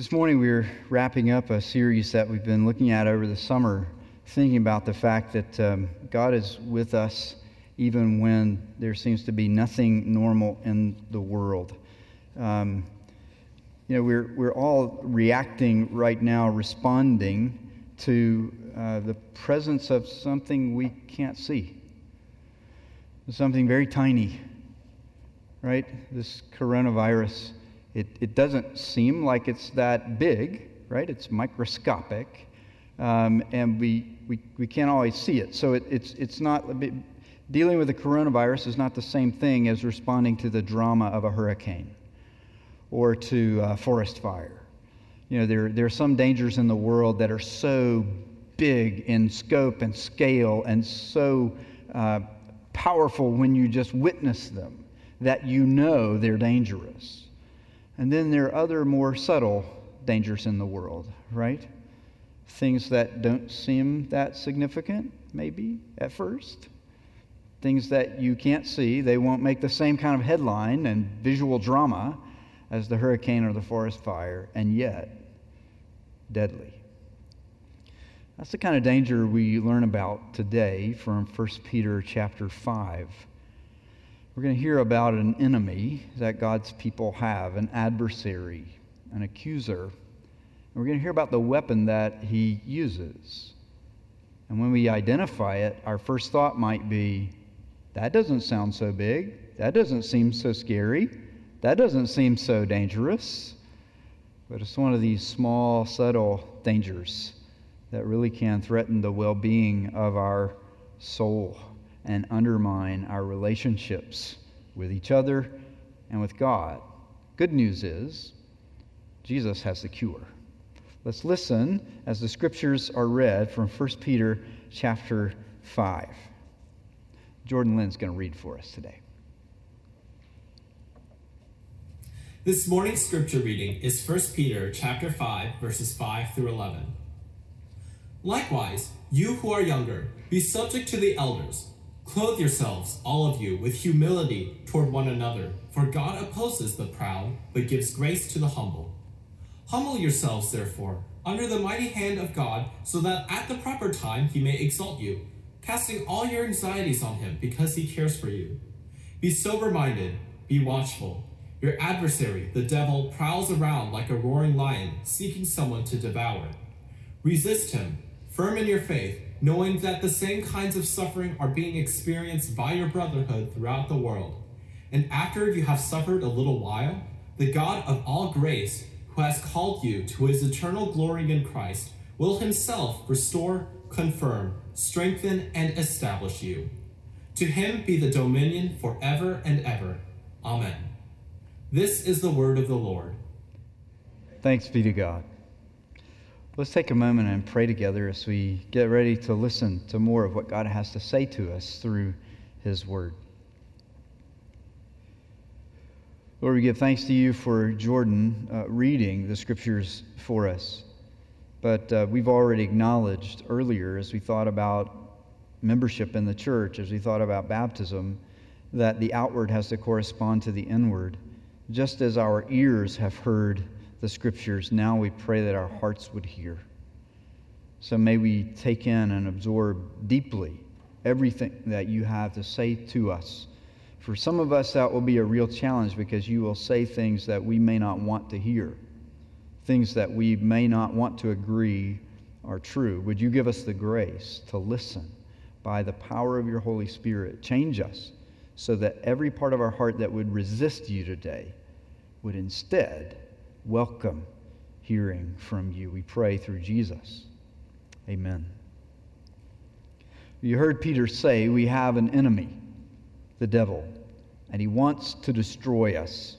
This morning we're wrapping up a series that we've been looking at over the summer, thinking about the fact that um, God is with us even when there seems to be nothing normal in the world. Um, you know, we're, we're all reacting right now, responding to uh, the presence of something we can't see, something very tiny, right? This coronavirus it, it doesn't seem like it's that big, right? It's microscopic, um, and we, we, we can't always see it. So it, it's, it's not, dealing with the coronavirus is not the same thing as responding to the drama of a hurricane or to a forest fire. You know, there, there are some dangers in the world that are so big in scope and scale and so uh, powerful when you just witness them that you know they're dangerous. And then there are other more subtle dangers in the world, right? Things that don't seem that significant, maybe, at first. Things that you can't see. They won't make the same kind of headline and visual drama as the hurricane or the forest fire, and yet deadly. That's the kind of danger we learn about today from 1 Peter chapter 5. We're going to hear about an enemy that God's people have, an adversary, an accuser. And we're going to hear about the weapon that he uses. And when we identify it, our first thought might be that doesn't sound so big. That doesn't seem so scary. That doesn't seem so dangerous. But it's one of these small, subtle dangers that really can threaten the well being of our soul and undermine our relationships with each other and with God. Good news is, Jesus has the cure. Let's listen as the scriptures are read from 1 Peter chapter 5. Jordan Lynn's going to read for us today. This morning's scripture reading is 1 Peter chapter 5 verses 5 through 11. Likewise, you who are younger, be subject to the elders. Clothe yourselves, all of you, with humility toward one another, for God opposes the proud, but gives grace to the humble. Humble yourselves, therefore, under the mighty hand of God, so that at the proper time he may exalt you, casting all your anxieties on him, because he cares for you. Be sober minded, be watchful. Your adversary, the devil, prowls around like a roaring lion, seeking someone to devour. Resist him, firm in your faith knowing that the same kinds of suffering are being experienced by your brotherhood throughout the world. And after you have suffered a little while, the God of all grace, who has called you to his eternal glory in Christ, will himself restore, confirm, strengthen, and establish you. To him be the dominion forever and ever. Amen. This is the word of the Lord. Thanks be to God. Let's take a moment and pray together as we get ready to listen to more of what God has to say to us through His Word. Lord, we give thanks to you for Jordan uh, reading the Scriptures for us. But uh, we've already acknowledged earlier, as we thought about membership in the church, as we thought about baptism, that the outward has to correspond to the inward. Just as our ears have heard the scriptures, now we pray that our hearts would hear. So may we take in and absorb deeply everything that you have to say to us. For some of us, that will be a real challenge because you will say things that we may not want to hear, things that we may not want to agree are true. Would you give us the grace to listen by the power of your Holy Spirit? Change us so that every part of our heart that would resist you today would instead welcome hearing from you. We pray through Jesus. Amen. You heard Peter say we have an enemy, the devil, and he wants to destroy us.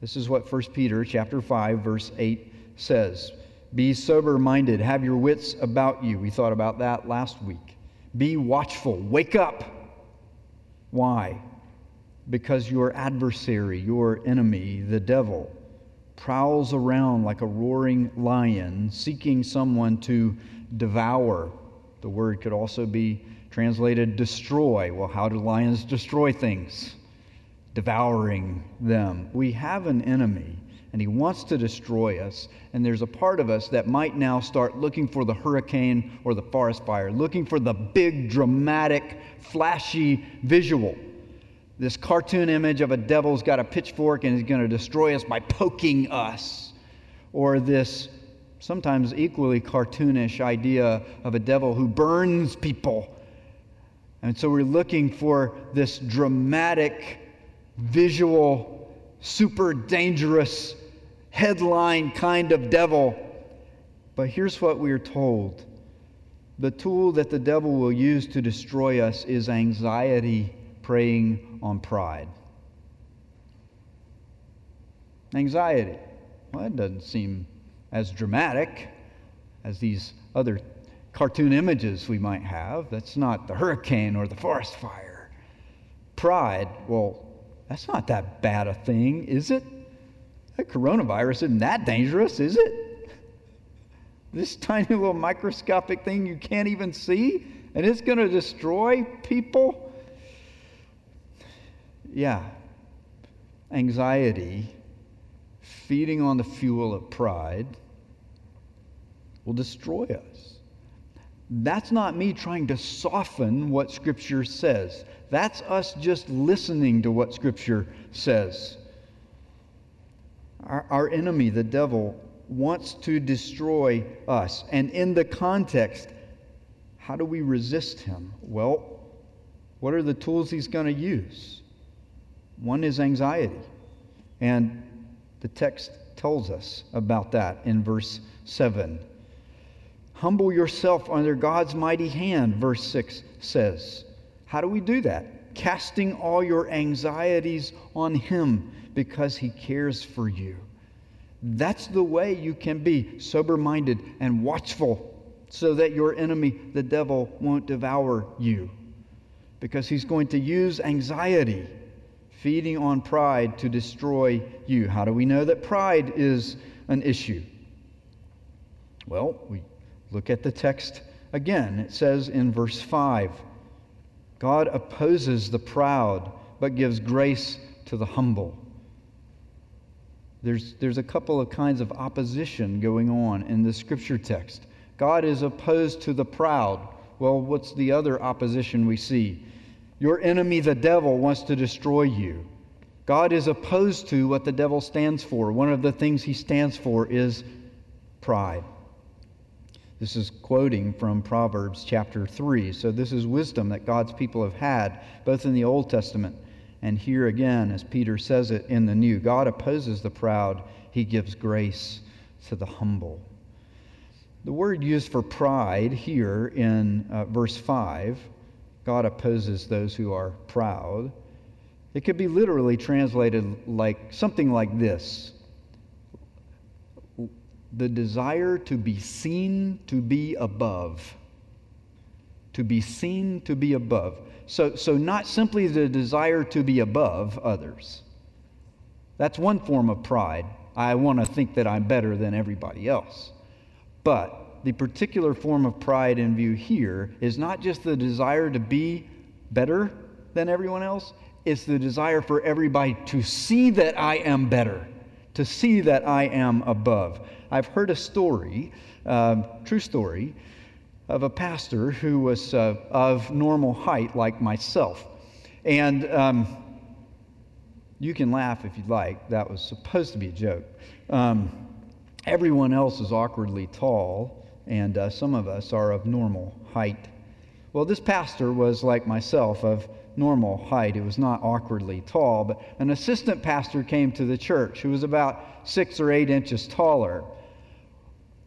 This is what 1 Peter chapter 5 verse 8 says. Be sober minded, have your wits about you. We thought about that last week. Be watchful, wake up. Why? Because your adversary, your enemy, the devil, prowls around like a roaring lion, seeking someone to devour. The word could also be translated destroy. Well, how do lions destroy things? Devouring them. We have an enemy, and he wants to destroy us. And there's a part of us that might now start looking for the hurricane or the forest fire, looking for the big, dramatic, flashy visual. This cartoon image of a devil's got a pitchfork and is going to destroy us by poking us. Or this sometimes equally cartoonish idea of a devil who burns people. And so we're looking for this dramatic, visual, super dangerous headline kind of devil. But here's what we're told the tool that the devil will use to destroy us is anxiety preying on pride. Anxiety. Well, that doesn't seem as dramatic as these other cartoon images we might have. That's not the hurricane or the forest fire. Pride, well, that's not that bad a thing, is it? That coronavirus isn't that dangerous, is it? This tiny little microscopic thing you can't even see, and it's going to destroy people? Yeah. Anxiety, feeding on the fuel of pride, will destroy us. That's not me trying to soften what Scripture says. That's us just listening to what Scripture says. Our, our enemy, the devil, wants to destroy us. And in the context, how do we resist him? Well, what are the tools he's going to use? One is anxiety. And the text tells us about that in verse 7. Humble yourself under God's mighty hand, verse 6 says. How do we do that? Casting all your anxieties on Him because He cares for you. That's the way you can be sober minded and watchful so that your enemy, the devil, won't devour you. Because he's going to use anxiety, feeding on pride, to destroy you. How do we know that pride is an issue? Well, we Look at the text again. It says in verse 5 God opposes the proud, but gives grace to the humble. There's, there's a couple of kinds of opposition going on in the scripture text. God is opposed to the proud. Well, what's the other opposition we see? Your enemy, the devil, wants to destroy you. God is opposed to what the devil stands for. One of the things he stands for is pride. This is quoting from Proverbs chapter 3. So, this is wisdom that God's people have had, both in the Old Testament and here again, as Peter says it in the New. God opposes the proud, he gives grace to the humble. The word used for pride here in uh, verse 5, God opposes those who are proud. It could be literally translated like something like this the desire to be seen to be above. To be seen to be above. So, so not simply the desire to be above others. That's one form of pride. I want to think that I'm better than everybody else. But the particular form of pride in view here is not just the desire to be better than everyone else, it's the desire for everybody to see that I am better, to see that I am above. I've heard a story, uh, true story, of a pastor who was uh, of normal height, like myself. And um, you can laugh if you'd like. That was supposed to be a joke. Um, everyone else is awkwardly tall, and uh, some of us are of normal height. Well, this pastor was like myself, of normal height. It was not awkwardly tall, but an assistant pastor came to the church who was about six or eight inches taller.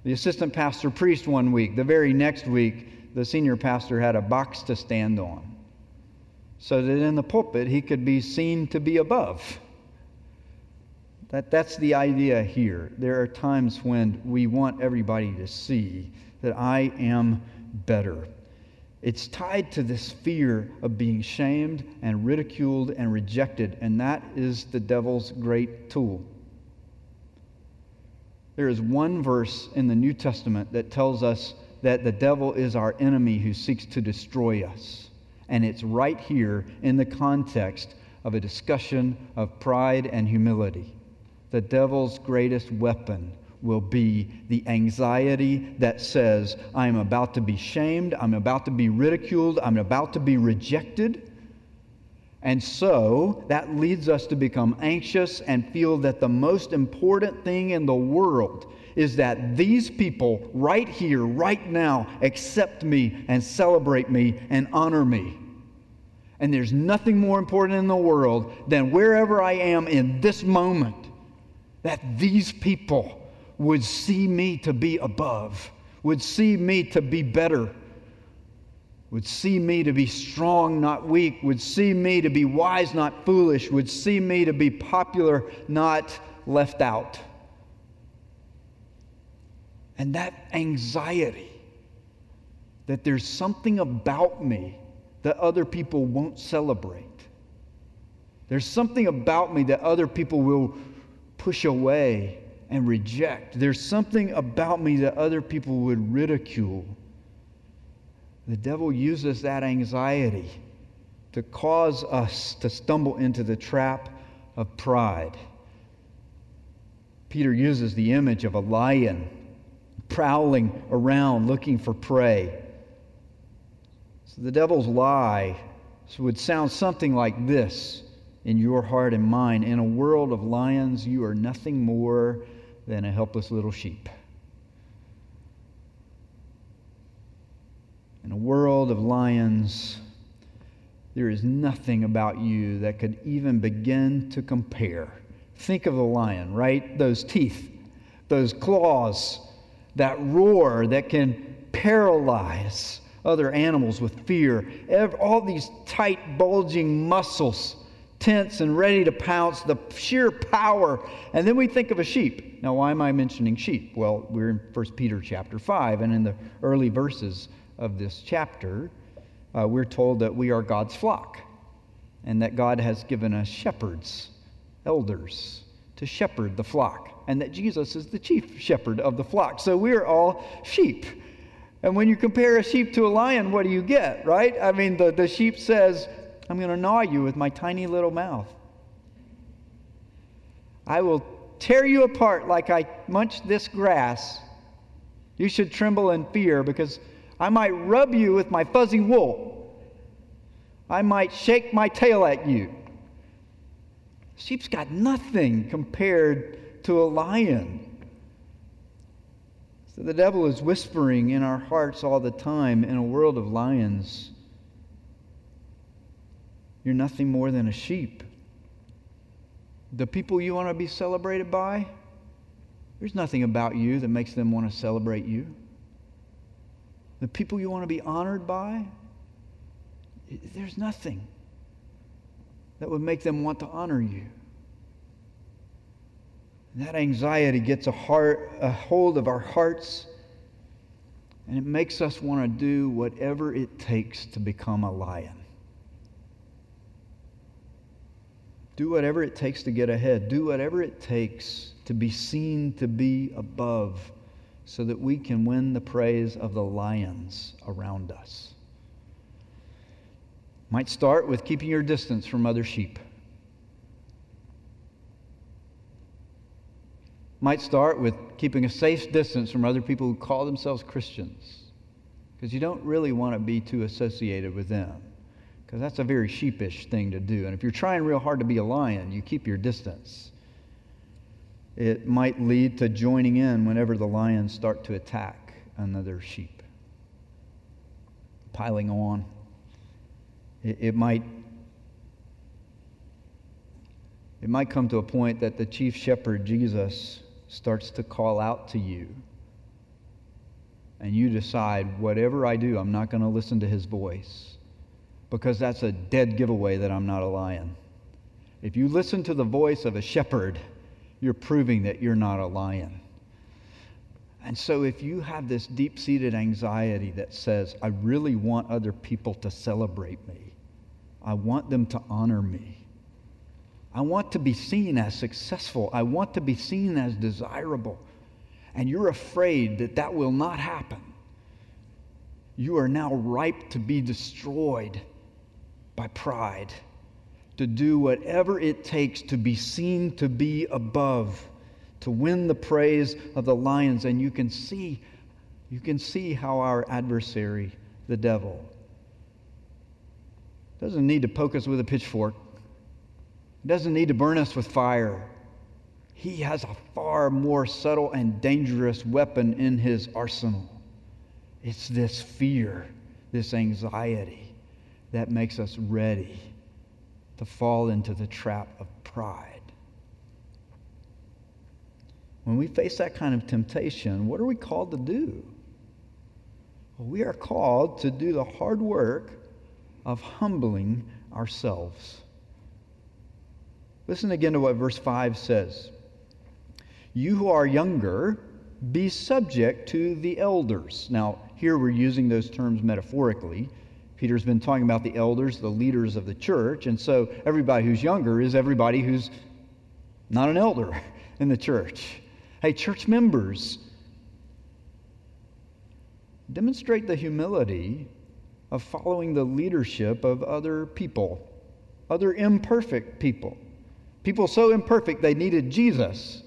The assistant pastor preached one week. The very next week, the senior pastor had a box to stand on so that in the pulpit he could be seen to be above. That, that's the idea here. There are times when we want everybody to see that I am better. It's tied to this fear of being shamed and ridiculed and rejected, and that is the devil's great tool. There is one verse in the New Testament that tells us that the devil is our enemy who seeks to destroy us. And it's right here in the context of a discussion of pride and humility. The devil's greatest weapon will be the anxiety that says, I'm about to be shamed, I'm about to be ridiculed, I'm about to be rejected. And so that leads us to become anxious and feel that the most important thing in the world is that these people right here, right now, accept me and celebrate me and honor me. And there's nothing more important in the world than wherever I am in this moment, that these people would see me to be above, would see me to be better, would see me to be strong, not weak, would see me to be wise, not foolish, would see me to be popular, not left out. And that anxiety that there's something about me that other people won't celebrate. There's something about me that other people will push away and reject. There's something about me that other people would ridicule. The devil uses that anxiety to cause us to stumble into the trap of pride. Peter uses the image of a lion prowling around looking for prey. So the devil's lie would sound something like this in your heart and mind In a world of lions, you are nothing more than a helpless little sheep. In a world of lions, there is nothing about you that could even begin to compare. Think of the lion, right? Those teeth, those claws, that roar that can paralyze other animals with fear. All these tight, bulging muscles, tense and ready to pounce, the sheer power. And then we think of a sheep. Now, why am I mentioning sheep? Well, we're in 1 Peter chapter 5, and in the early verses of this chapter, uh, we're told that we are God's flock and that God has given us shepherds, elders, to shepherd the flock and that Jesus is the chief shepherd of the flock. So we're all sheep. And when you compare a sheep to a lion, what do you get, right? I mean, the, the sheep says, I'm going to gnaw you with my tiny little mouth. I will tear you apart like I munch this grass. You should tremble in fear because I might rub you with my fuzzy wool. I might shake my tail at you. Sheep's got nothing compared to a lion. So the devil is whispering in our hearts all the time in a world of lions. You're nothing more than a sheep. The people you want to be celebrated by, there's nothing about you that makes them want to celebrate you. The people you want to be honored by, there's nothing that would make them want to honor you. That anxiety gets a, heart, a hold of our hearts, and it makes us want to do whatever it takes to become a lion. Do whatever it takes to get ahead. Do whatever it takes to be seen to be above so that we can win the praise of the lions around us. Might start with keeping your distance from other sheep. might start with keeping a safe distance from other people who call themselves Christians because you don't really want to be too associated with them because that's a very sheepish thing to do. And if you're trying real hard to be a lion, you keep your distance. It might lead to joining in whenever the lions start to attack another sheep, piling on. It, it might it might come to a point that the chief shepherd, Jesus, starts to call out to you, and you decide, whatever I do, I'm not going to listen to his voice, because that's a dead giveaway that I'm not a lion. If you listen to the voice of a shepherd, you're proving that you're not a lion. And so, if you have this deep seated anxiety that says, I really want other people to celebrate me, I want them to honor me, I want to be seen as successful. I want to be seen as desirable. And you're afraid that that will not happen. You are now ripe to be destroyed by pride. to do whatever it takes to be seen to be above, to win the praise of the lions. And you can see, you can see how our adversary, the devil, doesn't need to poke us with a pitchfork. Doesn't need to burn us with fire. He has a far more subtle and dangerous weapon in his arsenal. It's this fear, this anxiety that makes us ready to fall into the trap of pride. When we face that kind of temptation, what are we called to do? Well, we are called to do the hard work of humbling ourselves. Listen again to what verse 5 says. You who are younger, be subject to the elders. Now, here we're using those terms metaphorically. Peter's been talking about the elders, the leaders of the church, and so everybody who's younger is everybody who's not an elder in the church. Hey, church members, demonstrate the humility of following the leadership of other people, other imperfect people. People so imperfect they needed Jesus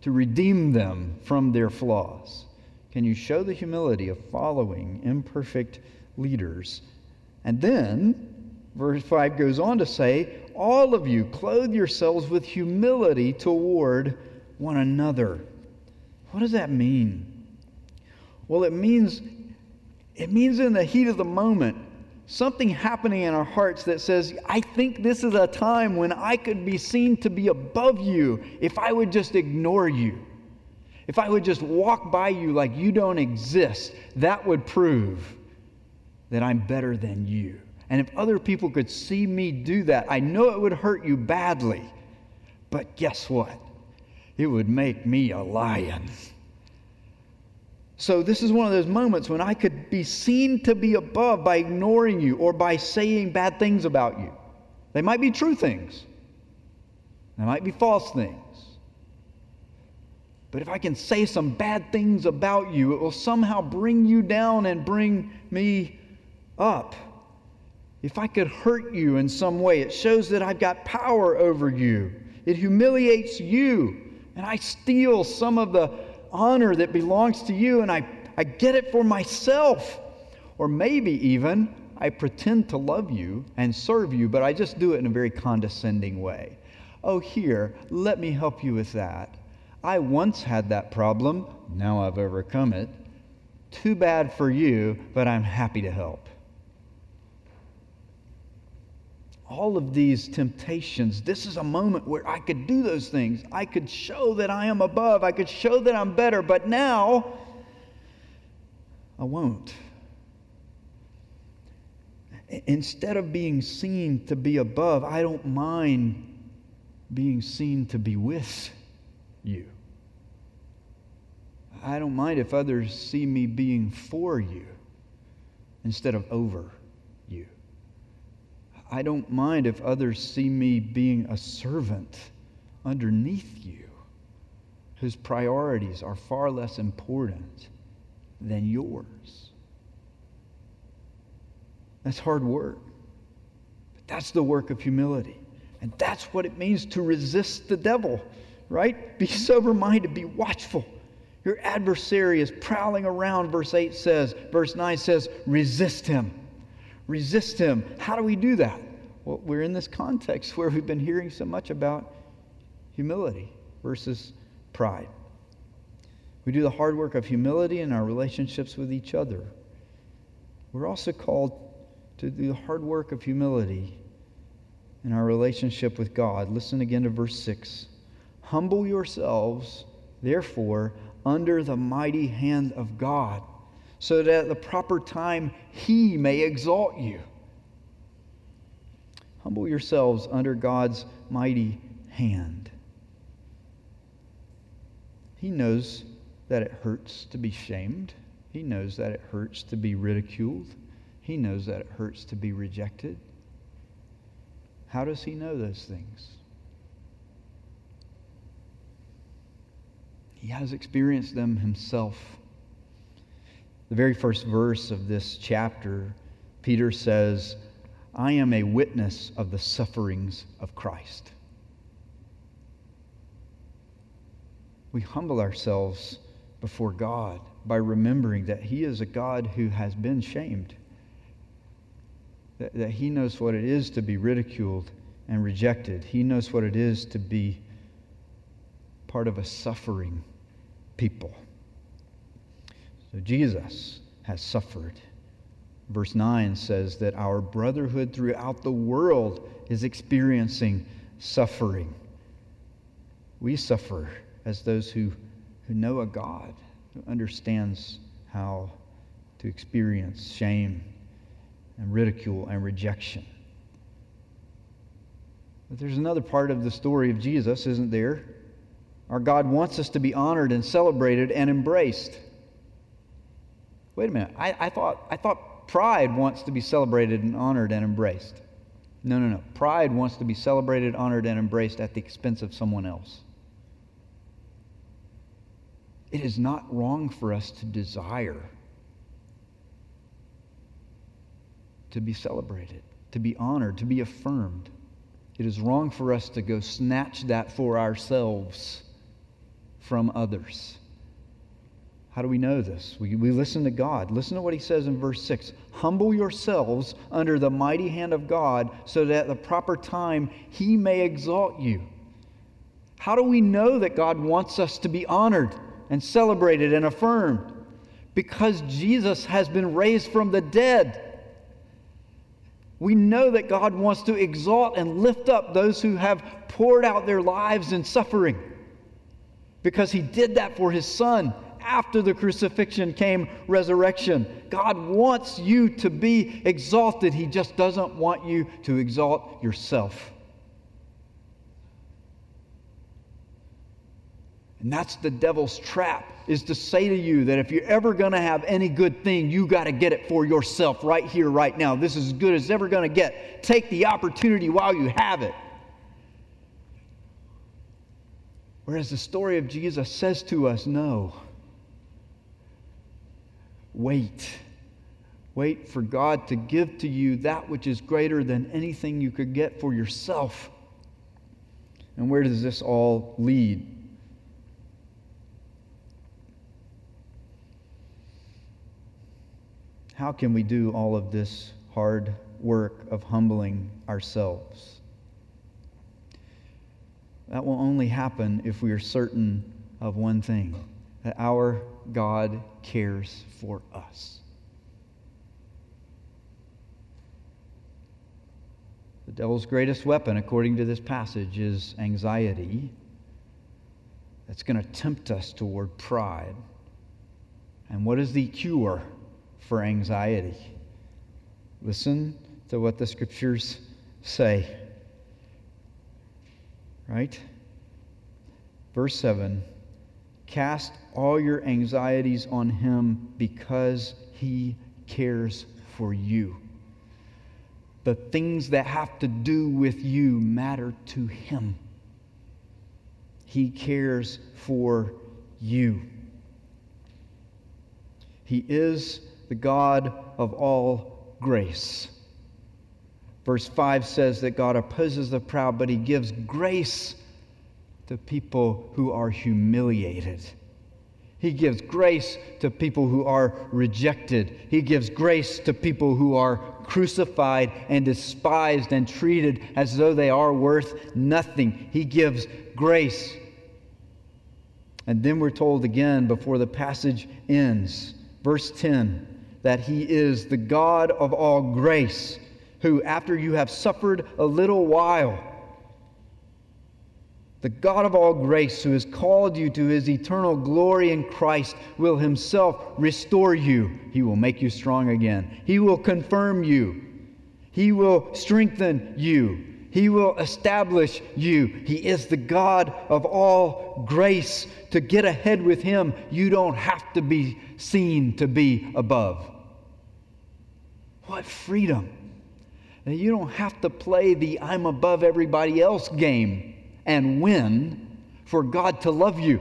to redeem them from their flaws. Can you show the humility of following imperfect leaders and then, verse 5 goes on to say, All of you clothe yourselves with humility toward one another. What does that mean? Well, it means it means in the heat of the moment, something happening in our hearts that says, I think this is a time when I could be seen to be above you if I would just ignore you. If I would just walk by you like you don't exist, that would prove that I'm better than you. And if other people could see me do that, I know it would hurt you badly. But guess what? It would make me a lion. So, this is one of those moments when I could be seen to be above by ignoring you or by saying bad things about you. They might be true things, they might be false things. But if I can say some bad things about you, it will somehow bring you down and bring me up. If I could hurt you in some way, it shows that I've got power over you. It humiliates you, and I steal some of the honor that belongs to you, and I, I get it for myself. Or maybe even I pretend to love you and serve you, but I just do it in a very condescending way. Oh, here, let me help you with that. I once had that problem, now I've overcome it. Too bad for you, but I'm happy to help. All of these temptations, this is a moment where I could do those things. I could show that I am above. I could show that I'm better. But now, I won't. Instead of being seen to be above, I don't mind being seen to be with you. I don't mind if others see me being for you instead of over. I don't mind if others see me being a servant underneath you whose priorities are far less important than yours. That's hard work. But that's the work of humility. And that's what it means to resist the devil, right? Be sober minded, be watchful. Your adversary is prowling around, verse 8 says. Verse 9 says, resist him. Resist him. How do we do that? Well, we're in this context where we've been hearing so much about humility versus pride. We do the hard work of humility in our relationships with each other. We're also called to do the hard work of humility in our relationship with God. Listen again to verse 6. Humble yourselves, therefore, under the mighty hand of God, so that at the proper time he may exalt you Humble yourselves under God's mighty hand. He knows that it hurts to be shamed. He knows that it hurts to be ridiculed. He knows that it hurts to be rejected. How does he know those things? He has experienced them himself. The very first verse of this chapter, Peter says, I am a witness of the sufferings of Christ. We humble ourselves before God by remembering that He is a God who has been shamed, that, that He knows what it is to be ridiculed and rejected, He knows what it is to be part of a suffering people. So Jesus has suffered. Verse 9 says that our brotherhood throughout the world is experiencing suffering. We suffer as those who, who know a God who understands how to experience shame and ridicule and rejection. But there's another part of the story of Jesus, isn't there? Our God wants us to be honored and celebrated and embraced. Wait a minute. I, I, thought, I thought pride wants to be celebrated and honored and embraced. No, no, no. Pride wants to be celebrated, honored, and embraced at the expense of someone else. It is not wrong for us to desire to be celebrated, to be honored, to be affirmed. It is wrong for us to go snatch that for ourselves from others. How do we know this? We, we listen to God. Listen to what he says in verse 6 Humble yourselves under the mighty hand of God, so that at the proper time he may exalt you. How do we know that God wants us to be honored and celebrated and affirmed? Because Jesus has been raised from the dead. We know that God wants to exalt and lift up those who have poured out their lives in suffering because he did that for his son after the crucifixion came resurrection. God wants you to be exalted. He just doesn't want you to exalt yourself. And that's the devil's trap is to say to you that if you're ever going to have any good thing, you got to get it for yourself right here, right now. This is as good as ever going to get. Take the opportunity while you have it. Whereas the story of Jesus says to us, no. Wait. Wait for God to give to you that which is greater than anything you could get for yourself. And where does this all lead? How can we do all of this hard work of humbling ourselves? That will only happen if we are certain of one thing that our God cares for us. The devil's greatest weapon, according to this passage, is anxiety. That's going to tempt us toward pride. And what is the cure for anxiety? Listen to what the scriptures say. Right? Verse 7 Cast all your anxieties on him because he cares for you. The things that have to do with you matter to him. He cares for you. He is the God of all grace. Verse 5 says that God opposes the proud, but he gives grace to people who are humiliated. He gives grace to people who are rejected. He gives grace to people who are crucified and despised and treated as though they are worth nothing. He gives grace. And then we're told again before the passage ends, verse 10, that He is the God of all grace who, after you have suffered a little while, the God of all grace, who has called you to his eternal glory in Christ, will himself restore you. He will make you strong again. He will confirm you. He will strengthen you. He will establish you. He is the God of all grace. To get ahead with him, you don't have to be seen to be above. What freedom! You don't have to play the I'm above everybody else game and win for God to love you.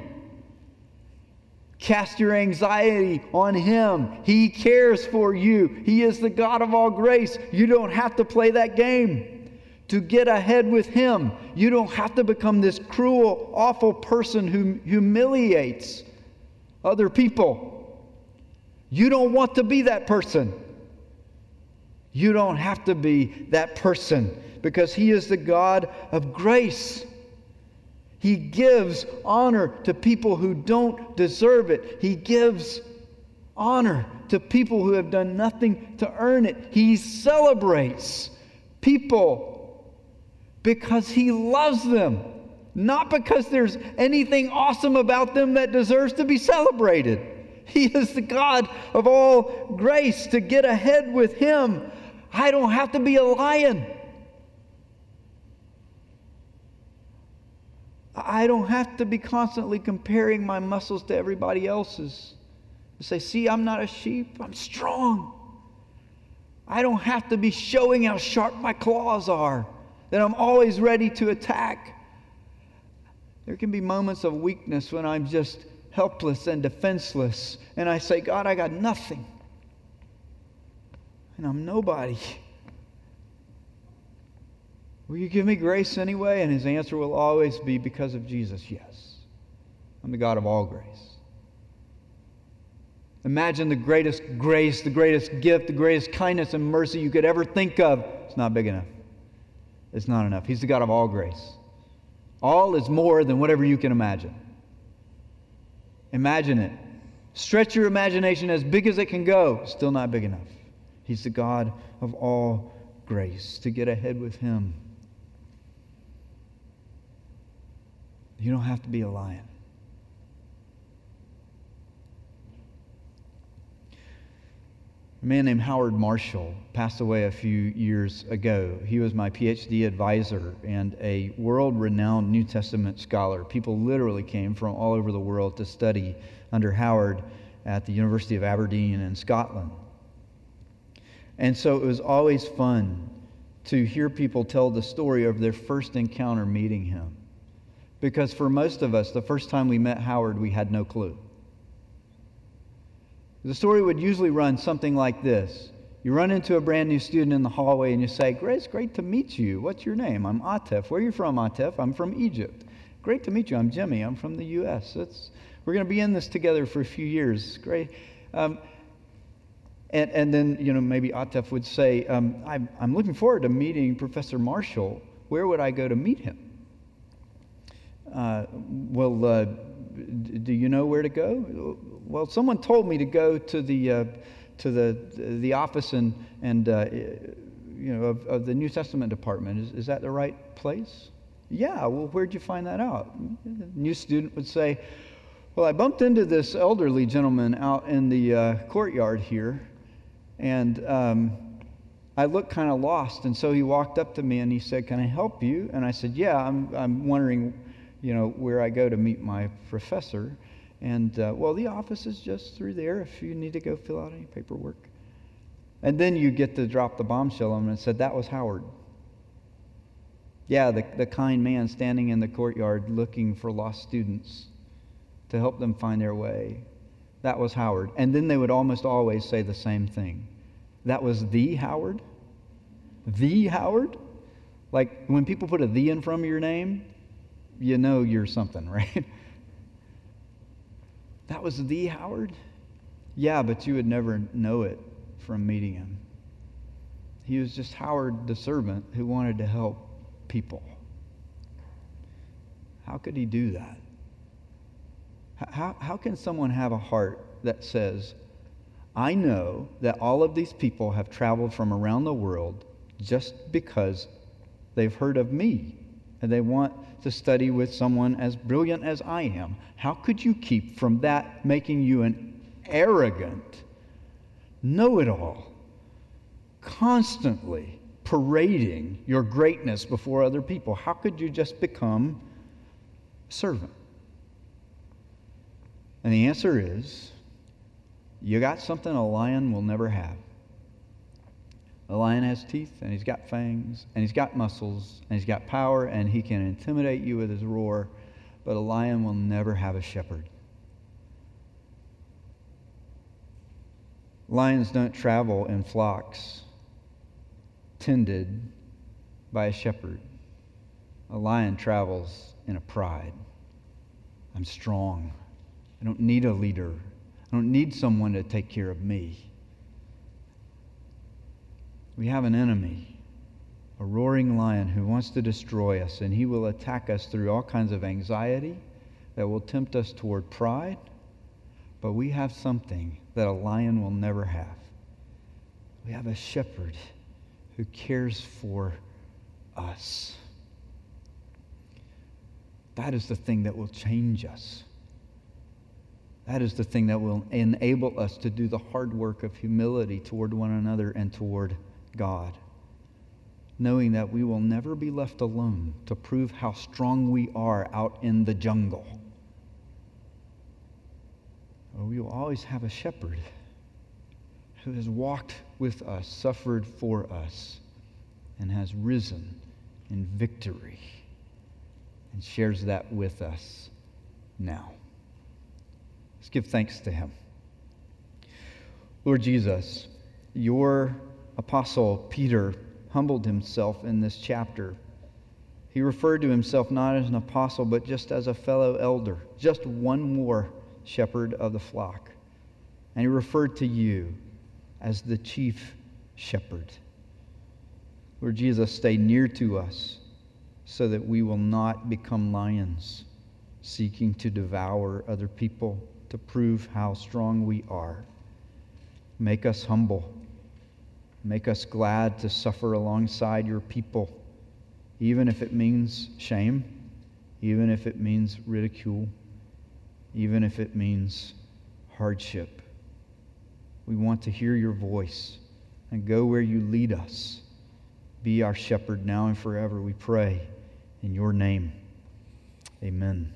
Cast your anxiety on Him. He cares for you. He is the God of all grace. You don't have to play that game. To get ahead with Him, you don't have to become this cruel, awful person who humiliates other people. You don't want to be that person. You don't have to be that person because He is the God of grace. He gives honor to people who don't deserve it. He gives honor to people who have done nothing to earn it. He celebrates people because He loves them, not because there's anything awesome about them that deserves to be celebrated. He is the God of all grace. To get ahead with Him, I don't have to be a lion. I don't have to be constantly comparing my muscles to everybody else's. To say, see, I'm not a sheep, I'm strong. I don't have to be showing how sharp my claws are, that I'm always ready to attack. There can be moments of weakness when I'm just helpless and defenseless, and I say, God, I got nothing. And I'm nobody. Will you give me grace anyway? And his answer will always be because of Jesus, yes. I'm the God of all grace. Imagine the greatest grace, the greatest gift, the greatest kindness and mercy you could ever think of. It's not big enough. It's not enough. He's the God of all grace. All is more than whatever you can imagine. Imagine it. Stretch your imagination as big as it can go. Still not big enough. He's the God of all grace. To get ahead with Him You don't have to be a lion. A man named Howard Marshall passed away a few years ago. He was my PhD advisor and a world renowned New Testament scholar. People literally came from all over the world to study under Howard at the University of Aberdeen in Scotland. And so it was always fun to hear people tell the story of their first encounter meeting him. Because for most of us, the first time we met Howard, we had no clue. The story would usually run something like this You run into a brand new student in the hallway and you say, Great, it's great to meet you. What's your name? I'm Atef. Where are you from, Atef? I'm from Egypt. Great to meet you. I'm Jimmy. I'm from the U.S. It's, we're going to be in this together for a few years. Great. Um, and, and then, you know, maybe Atef would say, um, I'm, I'm looking forward to meeting Professor Marshall. Where would I go to meet him? Uh, well, uh, do you know where to go? Well, someone told me to go to the uh, to the the office and and uh, you know of, of, the New Testament department. Is, is that the right place? Yeah. Well, where'd you find that out? A new student would say, "Well, I bumped into this elderly gentleman out in the uh, courtyard here, and." Um, I looked kind of lost, and so he walked up to me and he said, "Can I help you?" And I said, "Yeah, I'm, I'm wondering you know, where I go to meet my professor. And, uh, well, the office is just through there if you need to go fill out any paperwork. And then you get to drop the bombshell on him and said, that was Howard. Yeah, the, the kind man standing in the courtyard looking for lost students to help them find their way. That was Howard. And then they would almost always say the same thing. That was the Howard? The Howard? Like when people put a the in front of your name, you know you're something, right? that was the Howard? Yeah, but you would never know it from meeting him. He was just Howard the servant who wanted to help people. How could he do that? How, how can someone have a heart that says, I know that all of these people have traveled from around the world just because they've heard of me and they want to study with someone as brilliant as I am. How could you keep from that making you an arrogant, know it all, constantly parading your greatness before other people? How could you just become a servant? And the answer is you got something a lion will never have. A lion has teeth, and he's got fangs, and he's got muscles, and he's got power, and he can intimidate you with his roar, but a lion will never have a shepherd. Lions don't travel in flocks tended by a shepherd. A lion travels in a pride. I'm strong. I don't need a leader. I don't need someone to take care of me. We have an enemy, a roaring lion who wants to destroy us, and he will attack us through all kinds of anxiety that will tempt us toward pride. But we have something that a lion will never have. We have a shepherd who cares for us. That is the thing that will change us. That is the thing that will enable us to do the hard work of humility toward one another and toward God. Knowing that we will never be left alone to prove how strong we are out in the jungle. Oh, we will always have a shepherd who has walked with us, suffered for us, and has risen in victory and shares that with us now. Let's give thanks to him. Lord Jesus, your apostle Peter humbled himself in this chapter. He referred to himself not as an apostle, but just as a fellow elder, just one more shepherd of the flock. And he referred to you as the chief shepherd. Lord Jesus, stay near to us so that we will not become lions seeking to devour other people to prove how strong we are. Make us humble. Make us glad to suffer alongside your people, even if it means shame, even if it means ridicule, even if it means hardship. We want to hear your voice and go where you lead us. Be our shepherd now and forever, we pray. In your name, amen.